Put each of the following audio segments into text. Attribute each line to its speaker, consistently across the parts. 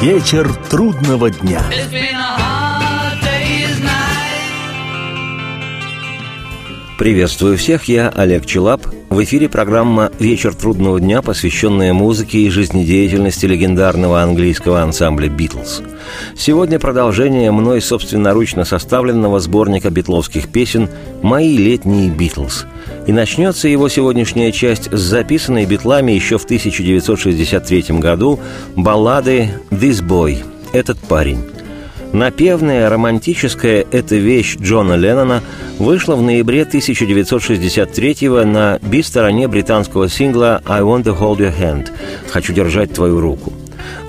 Speaker 1: Вечер трудного дня.
Speaker 2: Приветствую всех, я Олег Челап. В эфире программа «Вечер трудного дня», посвященная музыке и жизнедеятельности легендарного английского ансамбля «Битлз». Сегодня продолжение мной собственноручно составленного сборника битловских песен «Мои летние Битлз». И начнется его сегодняшняя часть с записанной битлами еще в 1963 году баллады «This Boy» – «Этот парень». Напевная, романтическая эта вещь Джона Леннона вышла в ноябре 1963-го на би-стороне британского сингла «I want to hold your hand» – «Хочу держать твою руку».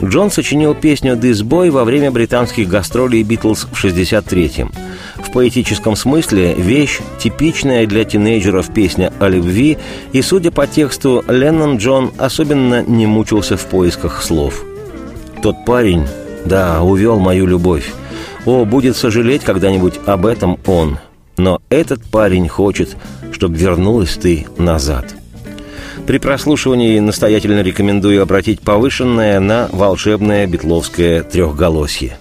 Speaker 2: Джон сочинил песню «This Boy» во время британских гастролей «Битлз» в 63-м. В поэтическом смысле вещь типичная для тинейджеров песня о любви, и, судя по тексту, Леннон Джон особенно не мучился в поисках слов. Тот парень, да, увел мою любовь. О, будет сожалеть когда-нибудь об этом он. Но этот парень хочет, чтобы вернулась ты назад. При прослушивании настоятельно рекомендую обратить повышенное на волшебное битловское трехголосье.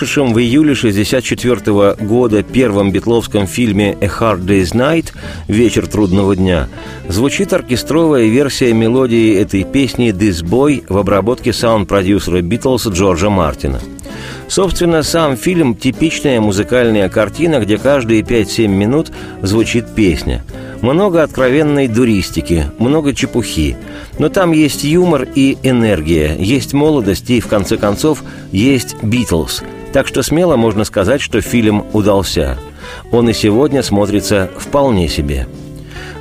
Speaker 2: Вышедшем в июле 1964 года первом битловском фильме «A Hard Day's Night» «Вечер трудного дня» звучит оркестровая версия мелодии этой песни «This Boy» в обработке саунд-продюсера «Битлз» Джорджа Мартина. Собственно, сам фильм – типичная музыкальная картина, где каждые 5-7 минут звучит песня – много откровенной дуристики, много чепухи. Но там есть юмор и энергия, есть молодость и, в конце концов, есть «Битлз». Так что смело можно сказать, что фильм удался. Он и сегодня смотрится вполне себе.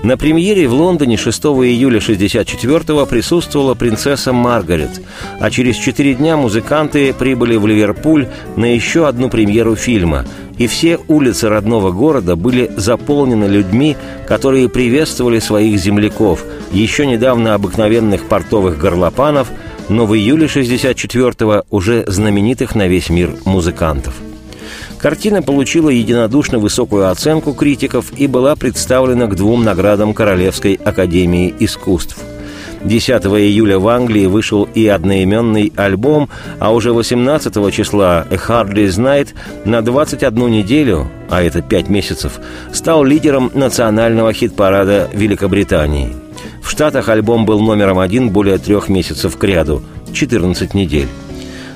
Speaker 2: На премьере в Лондоне 6 июля 1964-го присутствовала принцесса Маргарет, а через четыре дня музыканты прибыли в Ливерпуль на еще одну премьеру фильма – и все улицы родного города были заполнены людьми, которые приветствовали своих земляков, еще недавно обыкновенных портовых горлопанов, но в июле 64-го уже знаменитых на весь мир музыкантов. Картина получила единодушно высокую оценку критиков и была представлена к двум наградам Королевской академии искусств – 10 июля в Англии вышел и одноименный альбом, а уже 18 числа «A Hard Day's Night» на 21 неделю, а это 5 месяцев, стал лидером национального хит-парада Великобритании. В Штатах альбом был номером один более трех месяцев к ряду – 14 недель.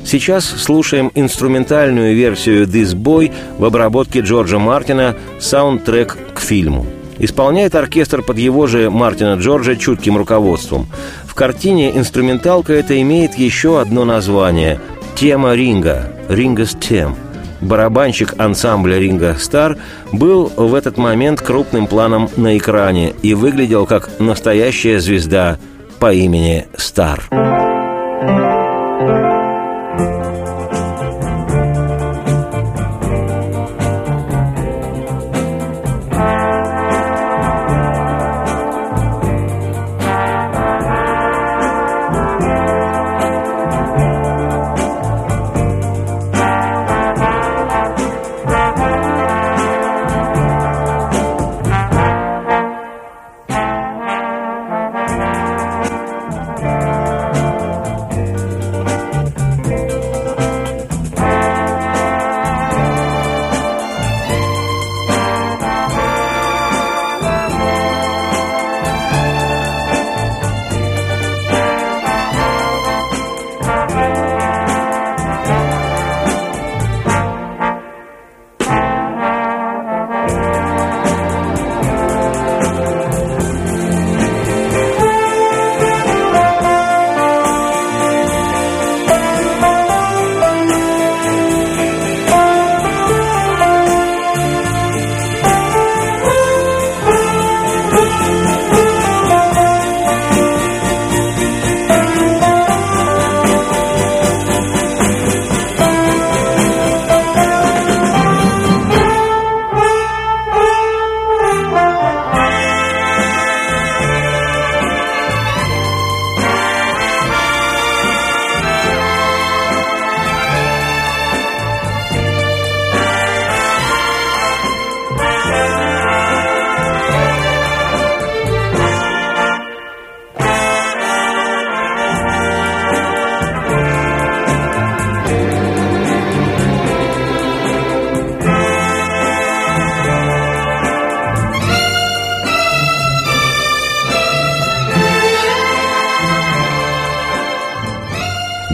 Speaker 2: Сейчас слушаем инструментальную версию «This Boy» в обработке Джорджа Мартина «Саундтрек к фильму». Исполняет оркестр под его же Мартина Джорджа чутким руководством. В картине инструменталка это имеет еще одно название – «Тема Ринга» – «Рингас Тем». Барабанщик ансамбля «Ринга Стар» был в этот момент крупным планом на экране и выглядел как настоящая звезда по имени Стар.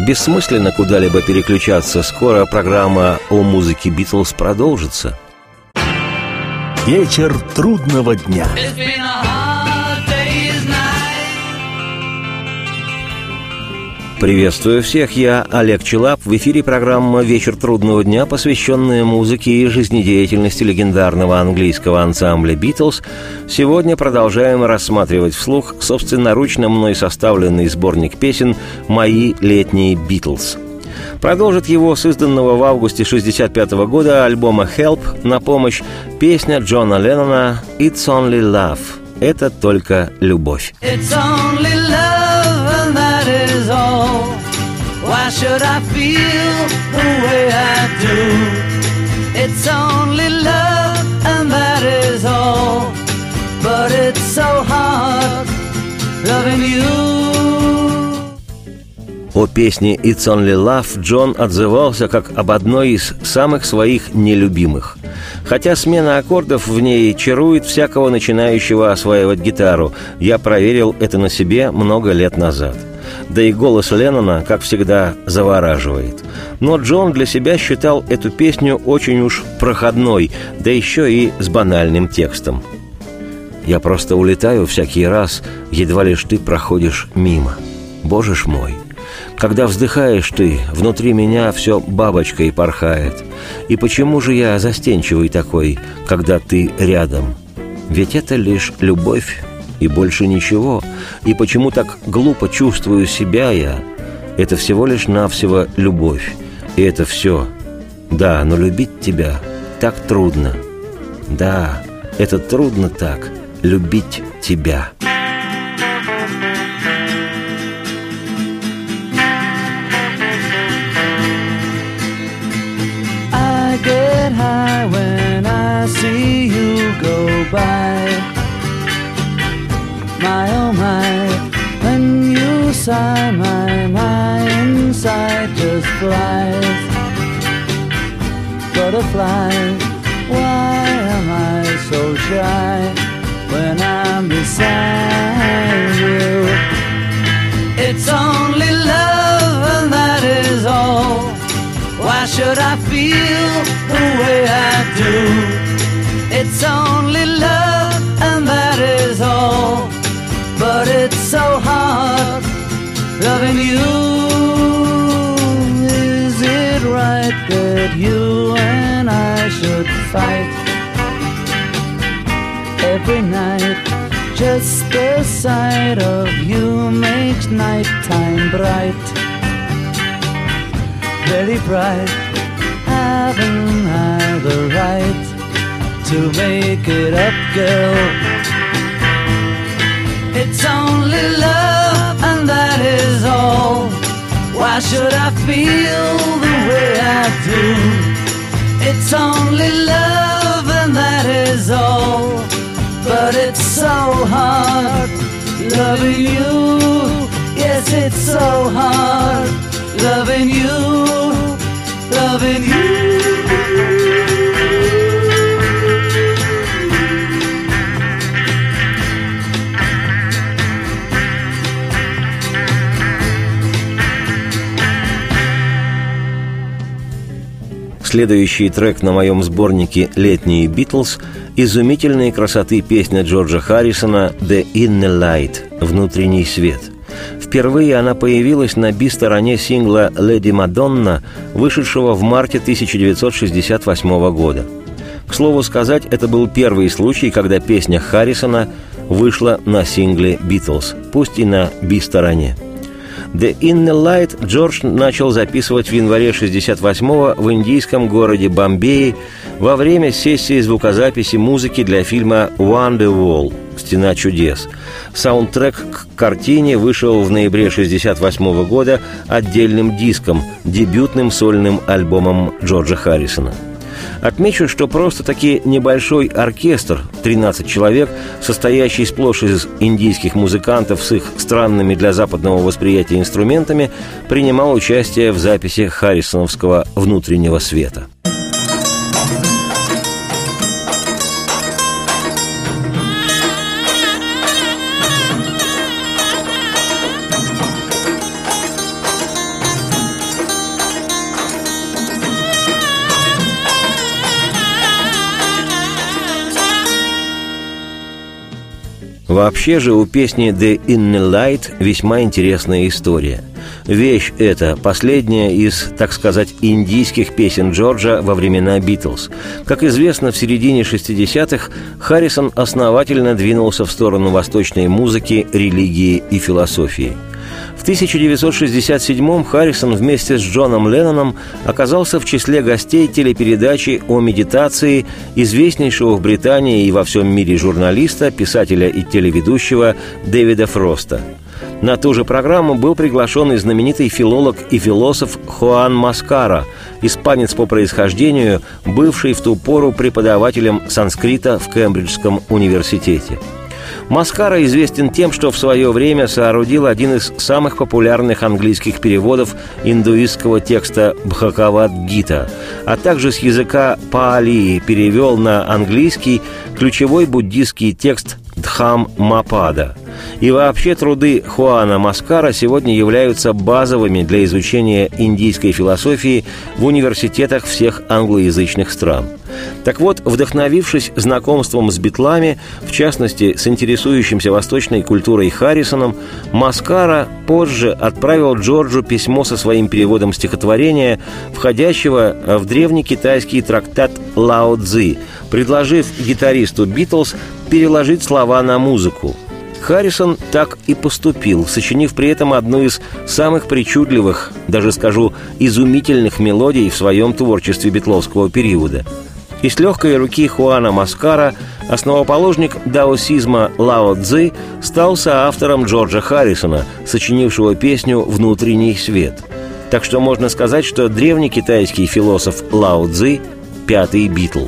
Speaker 2: Бессмысленно куда-либо переключаться. Скоро программа о музыке Битлз продолжится.
Speaker 1: Вечер трудного дня.
Speaker 2: Приветствую всех, я Олег Челап. В эфире программа «Вечер трудного дня», посвященная музыке и жизнедеятельности легендарного английского ансамбля «Битлз». Сегодня продолжаем рассматривать вслух собственноручно мной составленный сборник песен «Мои летние Битлз». Продолжит его с изданного в августе 1965 года альбома «Help» на помощь песня Джона Леннона «It's Only Love» — «Это только любовь». It's only love Should I feel the way I do? It's only love and that is all. But it's so hard loving you. О песне «It's Only Love» Джон отзывался как об одной из самых своих нелюбимых. Хотя смена аккордов в ней чарует всякого начинающего осваивать гитару. Я проверил это на себе много лет назад. Да и голос Леннона, как всегда, завораживает. Но Джон для себя считал эту песню очень уж проходной, да еще и с банальным текстом. «Я просто улетаю всякий раз, едва лишь ты проходишь мимо. Боже ж мой!» Когда вздыхаешь ты, внутри меня все бабочкой порхает. И почему же я застенчивый такой, когда ты рядом? Ведь это лишь любовь и больше ничего. И почему так глупо чувствую себя я? Это всего лишь навсего любовь. И это все. Да, но любить тебя так трудно. Да, это трудно так, любить тебя. see you go by. My oh my, when you sigh, my my inside just flies. Butterfly, why am I so shy when I'm beside you? It's only love, and that is all.
Speaker 1: Why should I feel the way I do? It's only love, so hard loving you. Is it right that you and I should fight every night? Just the sight of you makes nighttime bright, very bright. Haven't I the right to make it up, girl? It's only love, and that is all. Why should I feel the way I do? It's only love, and that is all. But it's so hard loving you. Yes, it's so hard loving you, loving you.
Speaker 2: Следующий трек на моем сборнике «Летние Битлз» – изумительной красоты песня Джорджа Харрисона «The Inner Light» – «Внутренний свет». Впервые она появилась на би-стороне сингла «Леди Мадонна», вышедшего в марте 1968 года. К слову сказать, это был первый случай, когда песня Харрисона вышла на сингле «Битлз», пусть и на би-стороне. «The Inner Light» Джордж начал записывать в январе 68-го в индийском городе Бомбее во время сессии звукозаписи музыки для фильма «Wonderwall» «Стена чудес». Саундтрек к картине вышел в ноябре 68 года отдельным диском, дебютным сольным альбомом Джорджа Харрисона – Отмечу, что просто-таки небольшой оркестр, 13 человек, состоящий сплошь из индийских музыкантов с их странными для западного восприятия инструментами, принимал участие в записи Харрисоновского «Внутреннего света». Вообще же у песни «The Inner Light» весьма интересная история. Вещь эта последняя из, так сказать, индийских песен Джорджа во времена «Битлз». Как известно, в середине 60-х Харрисон основательно двинулся в сторону восточной музыки, религии и философии – в 1967-м Харрисон вместе с Джоном Ленноном оказался в числе гостей телепередачи о медитации известнейшего в Британии и во всем мире журналиста, писателя и телеведущего Дэвида Фроста. На ту же программу был приглашен и знаменитый филолог и философ Хуан Маскара, испанец по происхождению, бывший в ту пору преподавателем санскрита в Кембриджском университете – Маскара известен тем, что в свое время соорудил один из самых популярных английских переводов индуистского текста Бхакавад-гита, а также с языка паали перевел на английский ключевой буддийский текст Дхам Мапада. И вообще труды Хуана Маскара сегодня являются базовыми для изучения индийской философии в университетах всех англоязычных стран – так вот, вдохновившись знакомством с битлами, в частности, с интересующимся восточной культурой Харрисоном, Маскара позже отправил Джорджу письмо со своим переводом стихотворения, входящего в древний китайский трактат «Лао Цзи», предложив гитаристу «Битлз» переложить слова на музыку – Харрисон так и поступил, сочинив при этом одну из самых причудливых, даже скажу, изумительных мелодий в своем творчестве битловского периода – и с легкой руки Хуана Маскара основоположник даосизма Лао Цзы стал соавтором Джорджа Харрисона, сочинившего песню «Внутренний свет». Так что можно сказать, что древний китайский философ Лао Цзы – пятый Битл.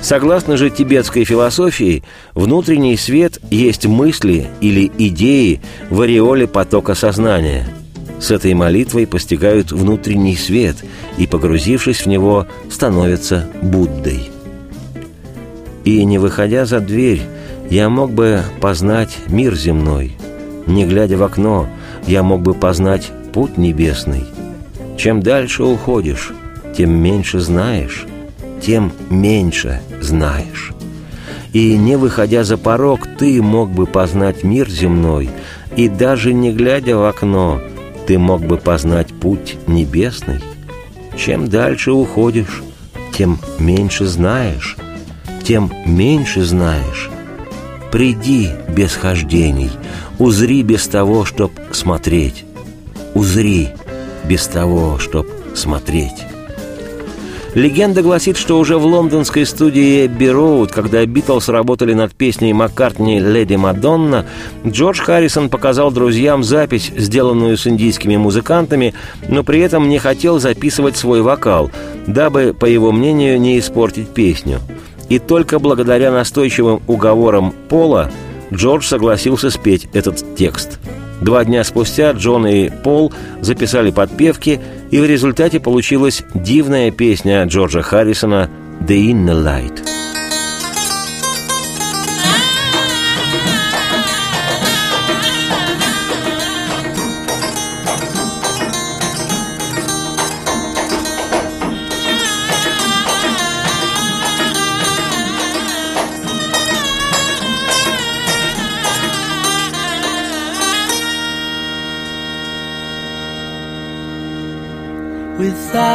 Speaker 2: Согласно же тибетской философии, внутренний свет есть мысли или идеи в ореоле потока сознания – с этой молитвой постигают внутренний свет и, погрузившись в него, становятся Буддой. И, не выходя за дверь, я мог бы познать мир земной. Не глядя в окно, я мог бы познать путь небесный. Чем дальше уходишь, тем меньше знаешь, тем меньше знаешь. И не выходя за порог, ты мог бы познать мир земной, и даже не глядя в окно, ты мог бы познать путь небесный. Чем дальше уходишь, тем меньше знаешь, тем меньше знаешь. Приди без хождений, узри без того, чтоб смотреть. Узри без того, чтоб смотреть. Легенда гласит, что уже в лондонской студии Эбби Роуд, когда Битлз работали над песней Маккартни «Леди Мадонна», Джордж Харрисон показал друзьям запись, сделанную с индийскими музыкантами, но при этом не хотел записывать свой вокал, дабы, по его мнению, не испортить песню. И только благодаря настойчивым уговорам Пола Джордж согласился спеть этот текст – Два дня спустя Джон и Пол записали подпевки, и в результате получилась дивная песня Джорджа Харрисона «The Inner Light».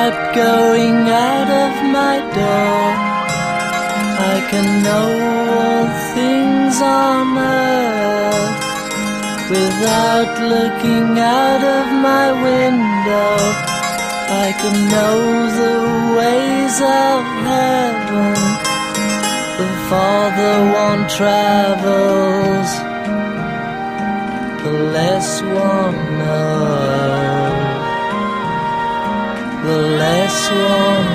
Speaker 3: Without going out of my door. I can know all things on earth without looking out of my window. I can know the ways of heaven. The farther one travels, the less one knows the less one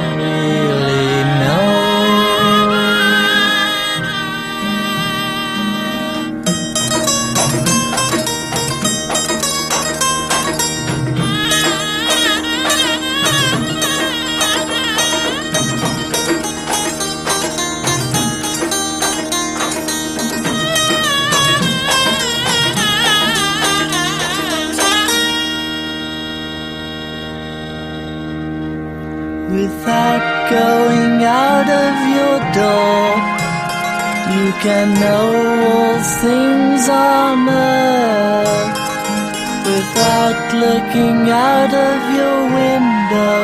Speaker 3: door. You can know all things on earth without looking out of your window.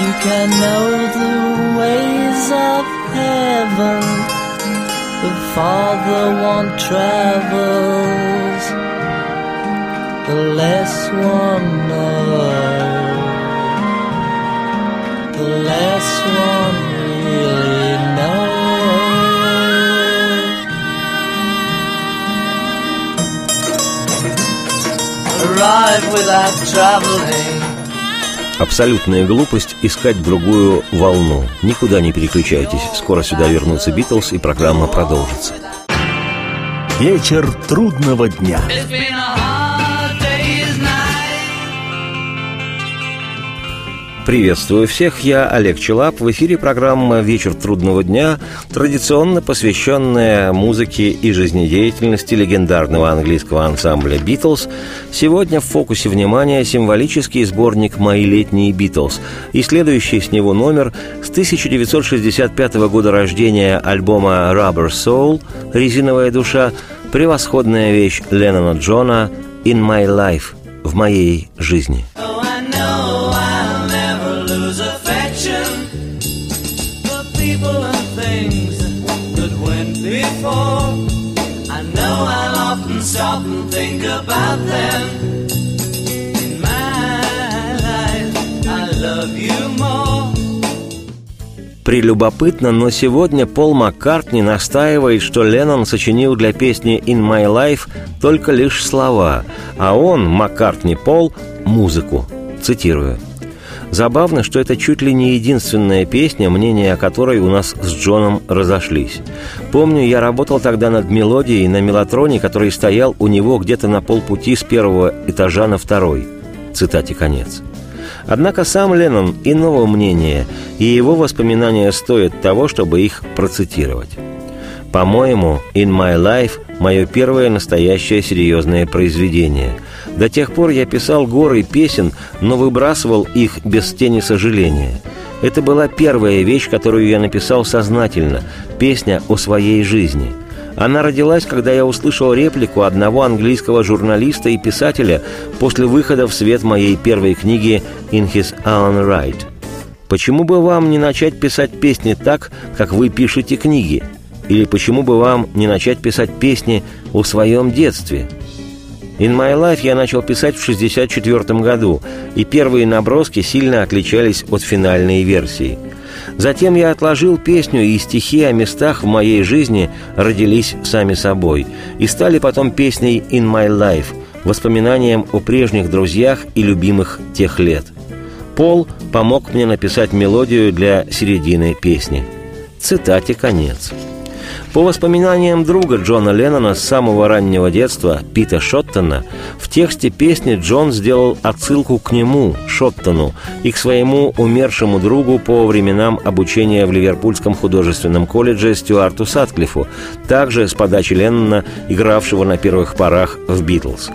Speaker 3: You can know the ways of heaven. The farther one travels, the less one knows. One really
Speaker 2: Абсолютная глупость искать другую волну. Никуда не переключайтесь. Скоро сюда вернутся Битлз, и программа продолжится.
Speaker 1: Вечер трудного дня.
Speaker 2: Приветствую всех, я Олег Челап. В эфире программа «Вечер трудного дня», традиционно посвященная музыке и жизнедеятельности легендарного английского ансамбля «Битлз». Сегодня в фокусе внимания символический сборник «Мои летние Битлз» и следующий с него номер с 1965 года рождения альбома «Rubber Soul» «Резиновая душа» превосходная вещь Леннона Джона «In My Life» в моей жизни. Stop and think about them. In my life, I love you more. Прелюбопытно, но сегодня Пол Маккартни настаивает, что Леннон сочинил для песни «In My Life» только лишь слова, а он, Маккартни Пол, музыку. Цитирую. Забавно, что это чуть ли не единственная песня, мнения о которой у нас с Джоном разошлись. Помню, я работал тогда над мелодией на мелатроне, который стоял у него где-то на полпути с первого этажа на второй. Цитате конец. Однако сам Леннон иного мнения, и его воспоминания стоят того, чтобы их процитировать. По-моему, «In My Life» – мое первое настоящее серьезное произведение. До тех пор я писал горы песен, но выбрасывал их без тени сожаления. Это была первая вещь, которую я написал сознательно – песня о своей жизни – она родилась, когда я услышал реплику одного английского журналиста и писателя после выхода в свет моей первой книги «In His Own Right». Почему бы вам не начать писать песни так, как вы пишете книги? Или почему бы вам не начать писать песни о своем детстве? «In My Life» я начал писать в 1964 году, и первые наброски сильно отличались от финальной версии – Затем я отложил песню, и стихи о местах в моей жизни родились сами собой и стали потом песней «In My Life», воспоминанием о прежних друзьях и любимых тех лет. Пол помог мне написать мелодию для середины песни. Цитате конец. По воспоминаниям друга Джона Леннона с самого раннего детства, Пита Шоттона, в тексте песни Джон сделал отсылку к нему, Шоттону, и к своему умершему другу по временам обучения в Ливерпульском художественном колледже Стюарту Сатклифу, также с подачи Леннона, игравшего на первых порах в «Битлз».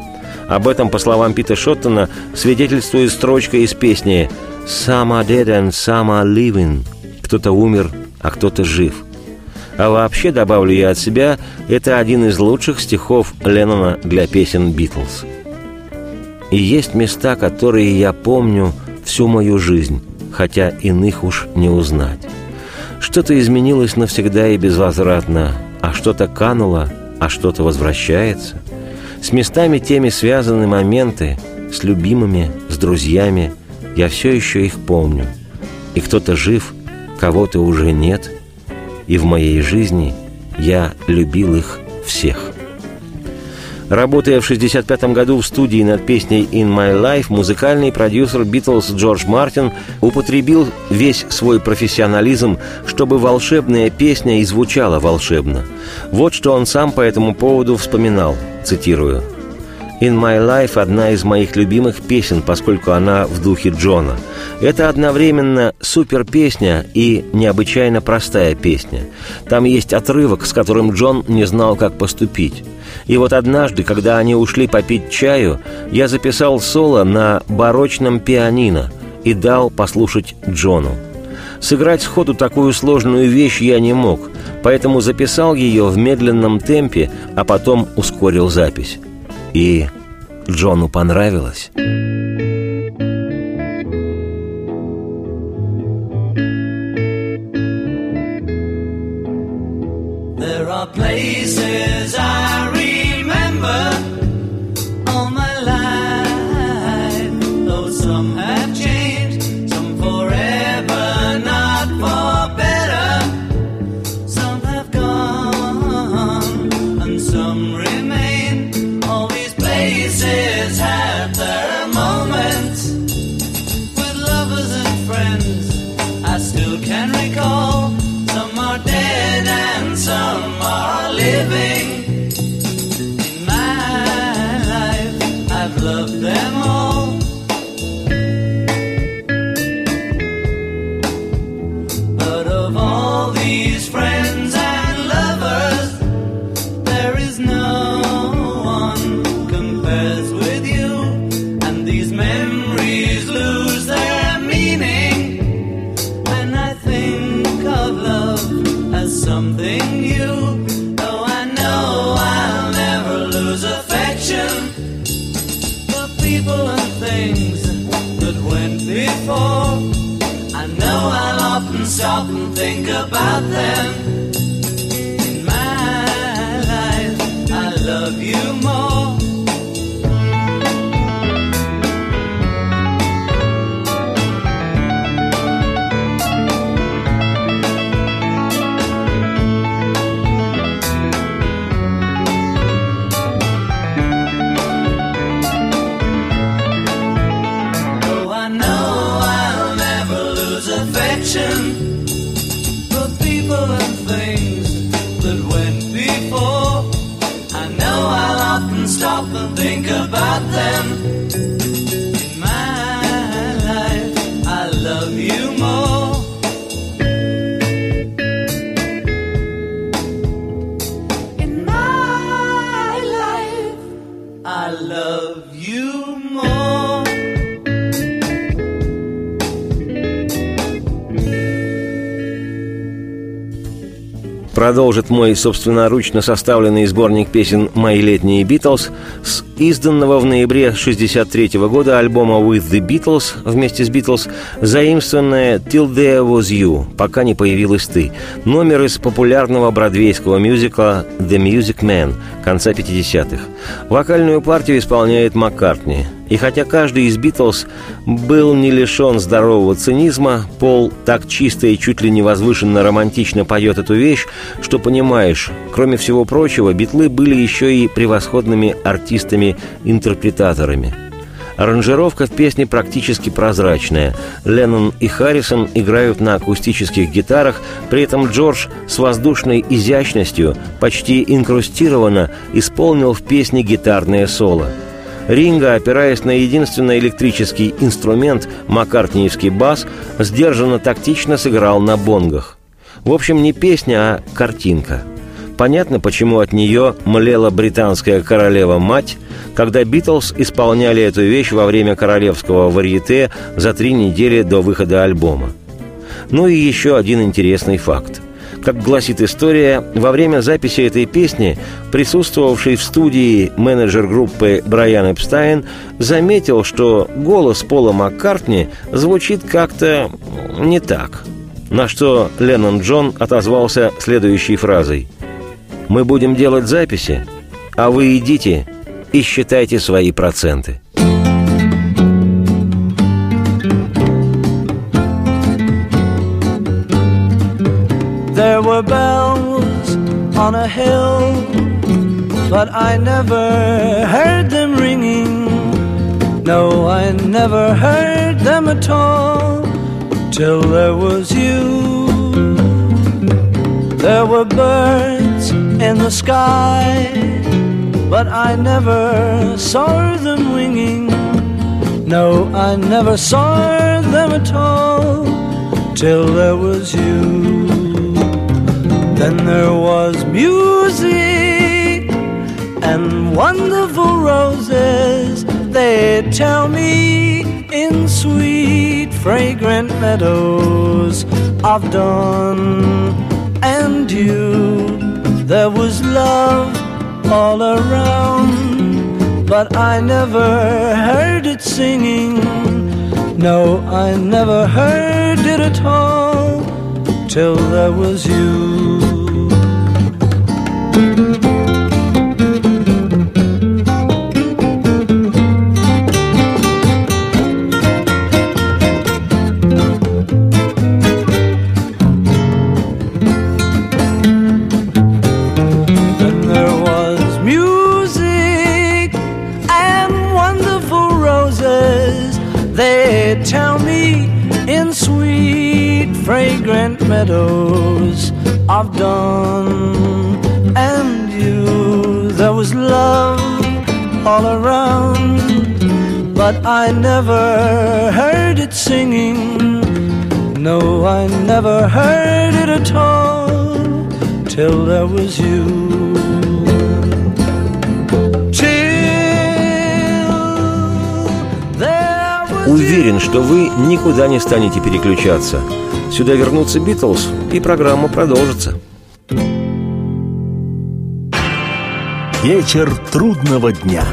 Speaker 2: Об этом, по словам Пита Шоттона, свидетельствует строчка из песни «Some are dead and some are living» – «Кто-то умер, а кто-то жив». – а вообще, добавлю я от себя, это один из лучших стихов Леннона для песен «Битлз». И есть места, которые я помню всю мою жизнь, хотя иных уж не узнать. Что-то изменилось навсегда и безвозвратно, а что-то кануло, а что-то возвращается. С местами теми связаны моменты, с любимыми, с друзьями, я все еще их помню. И кто-то жив, кого-то уже нет – и в моей жизни я любил их всех. Работая в 1965 году в студии над песней «In My Life», музыкальный продюсер «Битлз» Джордж Мартин употребил весь свой профессионализм, чтобы волшебная песня и звучала волшебно. Вот что он сам по этому поводу вспоминал, цитирую – «In My Life» — одна из моих любимых песен, поскольку она в духе Джона. Это одновременно супер песня и необычайно простая песня. Там есть отрывок, с которым Джон не знал, как поступить. И вот однажды, когда они ушли попить чаю, я записал соло на барочном пианино и дал послушать Джону. Сыграть сходу такую сложную вещь я не мог, поэтому записал ее в медленном темпе, а потом ускорил запись. И Джону понравилось. There are places I his friend. stop
Speaker 3: and think about them.
Speaker 2: Продолжит мой собственноручно составленный сборник песен «Мои летние Битлз» с изданного в ноябре 1963 года альбома «With the Beatles» вместе с «Битлз», заимствованное «Till There Was You» «Пока не появилась ты», номер из популярного бродвейского мюзикла «The Music Man» конца 50-х. Вокальную партию исполняет Маккартни – и хотя каждый из Битлз был не лишен здорового цинизма, Пол так чисто и чуть ли не возвышенно романтично поет эту вещь, что понимаешь, кроме всего прочего, Битлы были еще и превосходными артистами-интерпретаторами. Аранжировка в песне практически прозрачная. Леннон и Харрисон играют на акустических гитарах, при этом Джордж с воздушной изящностью, почти инкрустированно, исполнил в песне гитарное соло – Ринга, опираясь на единственный электрический инструмент, маккартниевский бас, сдержанно тактично сыграл на бонгах. В общем, не песня, а картинка. Понятно, почему от нее млела британская королева-мать, когда Битлз исполняли эту вещь во время королевского варьете за три недели до выхода альбома. Ну и еще один интересный факт – как гласит история, во время записи этой песни присутствовавший в студии менеджер группы Брайан Эпстайн заметил, что голос Пола Маккартни звучит как-то не так. На что Леннон Джон отозвался следующей фразой. «Мы будем делать записи, а вы идите и считайте свои проценты».
Speaker 3: There were bells on a hill, but I never heard them ringing. No, I never heard them at all till there was you. There were birds in the sky, but I never saw them winging. No, I never saw them at all till there was you. Then there was music and wonderful roses. They tell me in sweet, fragrant meadows of dawn and dew. There was love all around, but I never heard it singing. No, I never heard it at all till there was you. Of dawn and you. There was love all around, but I never heard it singing. No, I never heard it at all till there was you.
Speaker 2: Уверен, что вы никуда не станете переключаться – Сюда вернутся Битлз, и программа продолжится.
Speaker 1: Вечер трудного дня.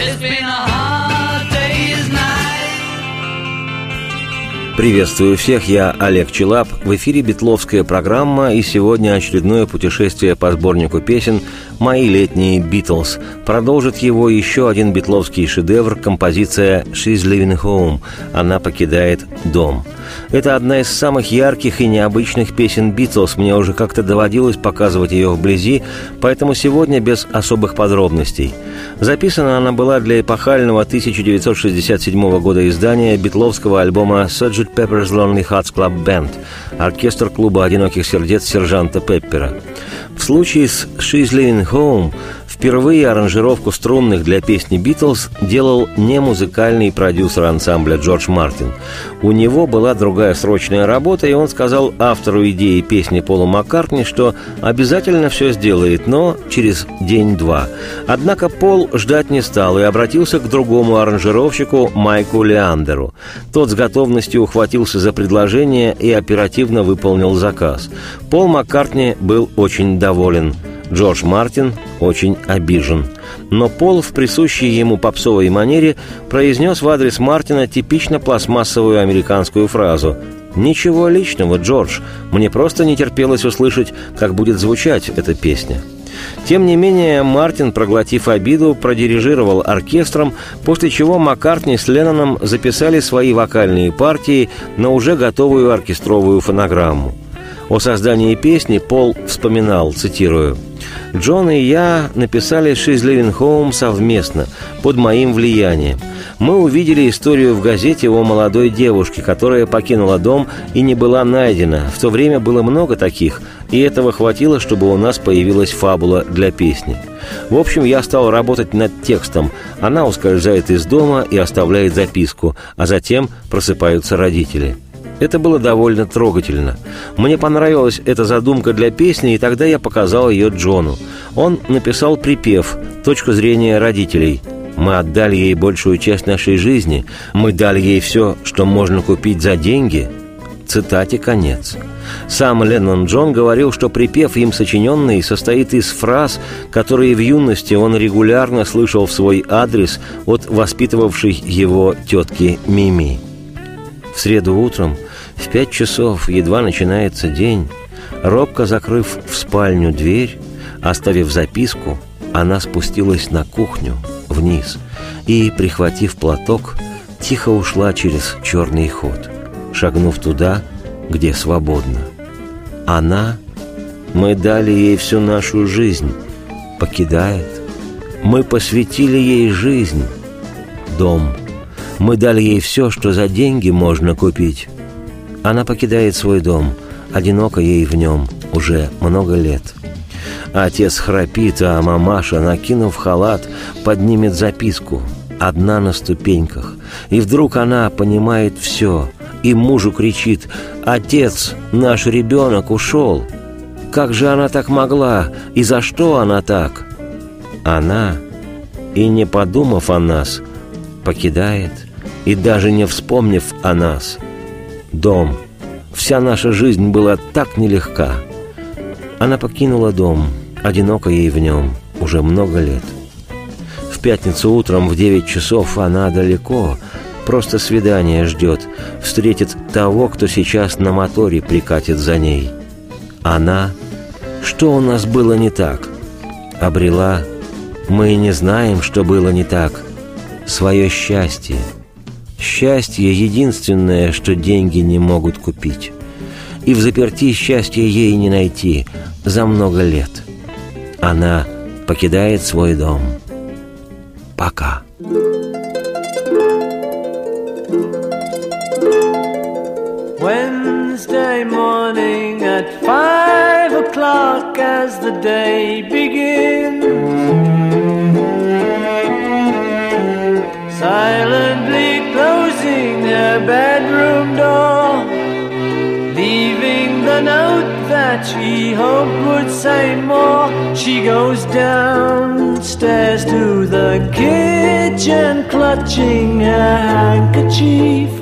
Speaker 2: Приветствую всех, я Олег Челап. В эфире Битловская программа, и сегодня очередное путешествие по сборнику песен «Мои летние Битлз». Продолжит его еще один битловский шедевр, композиция «She's Living Home». Она покидает дом. Это одна из самых ярких и необычных песен Битлз. Мне уже как-то доводилось показывать ее вблизи, поэтому сегодня без особых подробностей. Записана она была для эпохального 1967 года издания битловского альбома «Sgt. Pepper's Lonely Hearts Club Band» оркестр клуба «Одиноких сердец» сержанта Пеппера. В случае с «She's Living Home» Впервые аранжировку струнных для песни «Битлз» делал не музыкальный продюсер ансамбля Джордж Мартин. У него была другая срочная работа, и он сказал автору идеи песни Полу Маккартни, что обязательно все сделает, но через день-два. Однако Пол ждать не стал и обратился к другому аранжировщику Майку Леандеру. Тот с готовностью ухватился за предложение и оперативно выполнил заказ. Пол Маккартни был очень доволен – Джордж Мартин очень обижен. Но Пол в присущей ему попсовой манере произнес в адрес Мартина типично пластмассовую американскую фразу «Ничего личного, Джордж. Мне просто не терпелось услышать, как будет звучать эта песня». Тем не менее, Мартин, проглотив обиду, продирижировал оркестром, после чего Маккартни с Ленноном записали свои вокальные партии на уже готовую оркестровую фонограмму. О создании песни Пол вспоминал, цитирую, «Джон и я написали «She's Living Home» совместно, под моим влиянием. Мы увидели историю в газете о молодой девушке, которая покинула дом и не была найдена. В то время было много таких, и этого хватило, чтобы у нас появилась фабула для песни. В общем, я стал работать над текстом. Она ускользает из дома и оставляет записку, а затем просыпаются родители». Это было довольно трогательно. Мне понравилась эта задумка для песни, и тогда я показал ее Джону. Он написал припев «Точка зрения родителей». Мы отдали ей большую часть нашей жизни. Мы дали ей все, что можно купить за деньги. Цитате конец. Сам Леннон Джон говорил, что припев им сочиненный состоит из фраз, которые в юности он регулярно слышал в свой адрес от воспитывавшей его тетки Мими. В среду утром – в пять часов едва начинается день. Робко закрыв в спальню дверь, оставив записку, она спустилась на кухню вниз и, прихватив платок, тихо ушла через черный ход, шагнув туда, где свободно. Она, мы дали ей всю нашу жизнь, покидает. Мы посвятили ей жизнь, дом. Мы дали ей все, что за деньги можно купить. Она покидает свой дом, одиноко ей в нем уже много лет. Отец храпит, а мамаша, накинув халат, поднимет записку «Одна на ступеньках». И вдруг она понимает все, и мужу кричит «Отец, наш ребенок ушел!» Как же она так могла? И за что она так? Она, и не подумав о нас, покидает, и даже не вспомнив о нас – дом. Вся наша жизнь была так нелегка. Она покинула дом, одиноко ей в нем, уже много лет. В пятницу утром в девять часов она далеко, просто свидание ждет, встретит того, кто сейчас на моторе прикатит за ней. Она... Что у нас было не так? Обрела... Мы не знаем, что было не так. Свое счастье — Счастье — единственное, что деньги не могут купить. И в заперти счастье ей не найти за много лет. Она покидает свой дом. Пока. Wednesday morning at five o'clock as the day begins. Silently closing her bedroom door, leaving the note that she hoped would say more. She goes downstairs to the kitchen, clutching a handkerchief.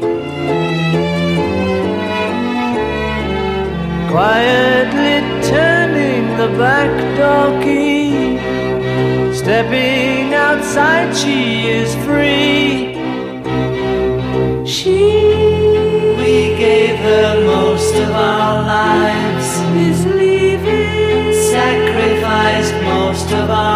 Speaker 2: Quietly turning the back door key, stepping outside, she is free. She we gave her most of our lives is leaving sacrificed most of our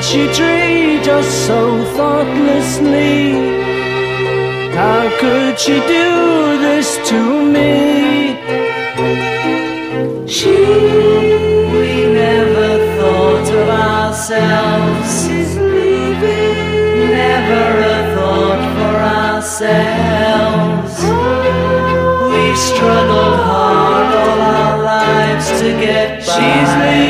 Speaker 3: Would she treat us so thoughtlessly? How could she do this to me? She we never thought of ourselves. She's leaving. Never a thought for ourselves. We struggled hard all our lives to get by. She's leaving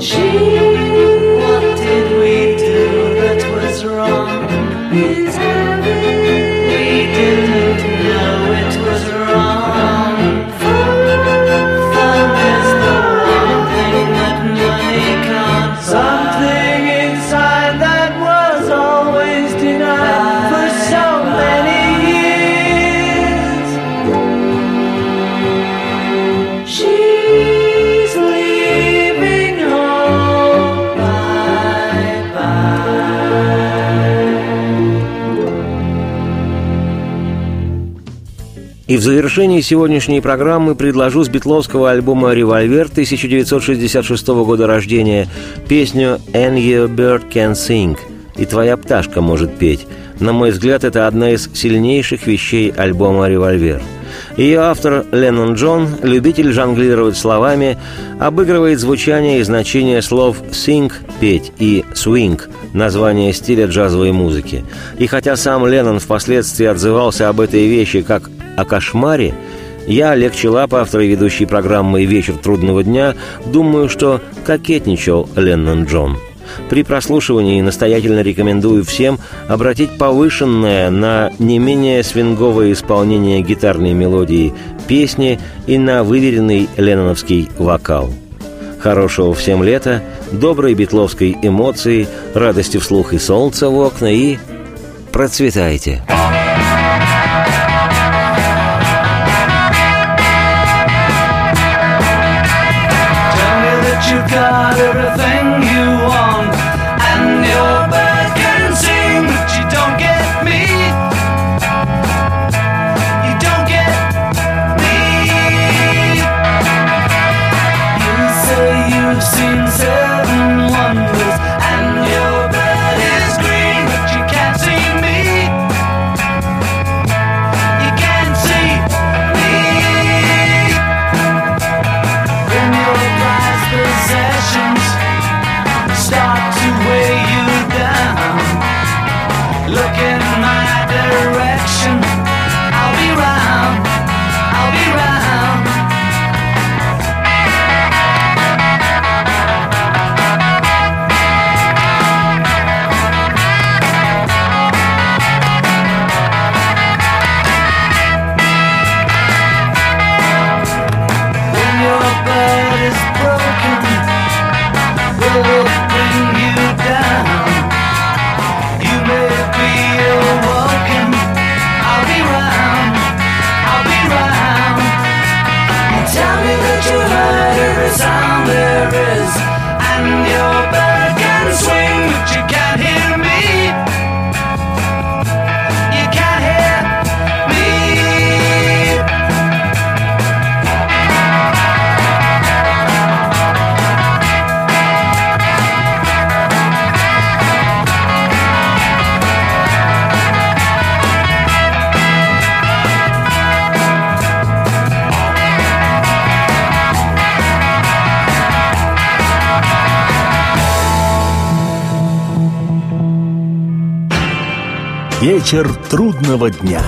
Speaker 2: Jesus. В завершении сегодняшней программы предложу с битловского альбома «Револьвер» 1966 года рождения песню «And your bird can sing» «И твоя пташка может петь». На мой взгляд, это одна из сильнейших вещей альбома «Револьвер». Ее автор Леннон Джон, любитель жонглировать словами, обыгрывает звучание и значение слов «sing» – «петь» и «swing» – название стиля джазовой музыки. И хотя сам Леннон впоследствии отзывался об этой вещи как о кошмаре, я, Олег Челап, автор и ведущий программы «Вечер трудного дня», думаю, что кокетничал Леннон Джон. При прослушивании настоятельно рекомендую всем обратить повышенное на не менее свинговое исполнение гитарной мелодии песни и на выверенный ленноновский вокал. Хорошего всем лета, доброй битловской эмоции, радости вслух и солнца в окна и процветайте!
Speaker 3: Tell
Speaker 1: Вечер трудного дня.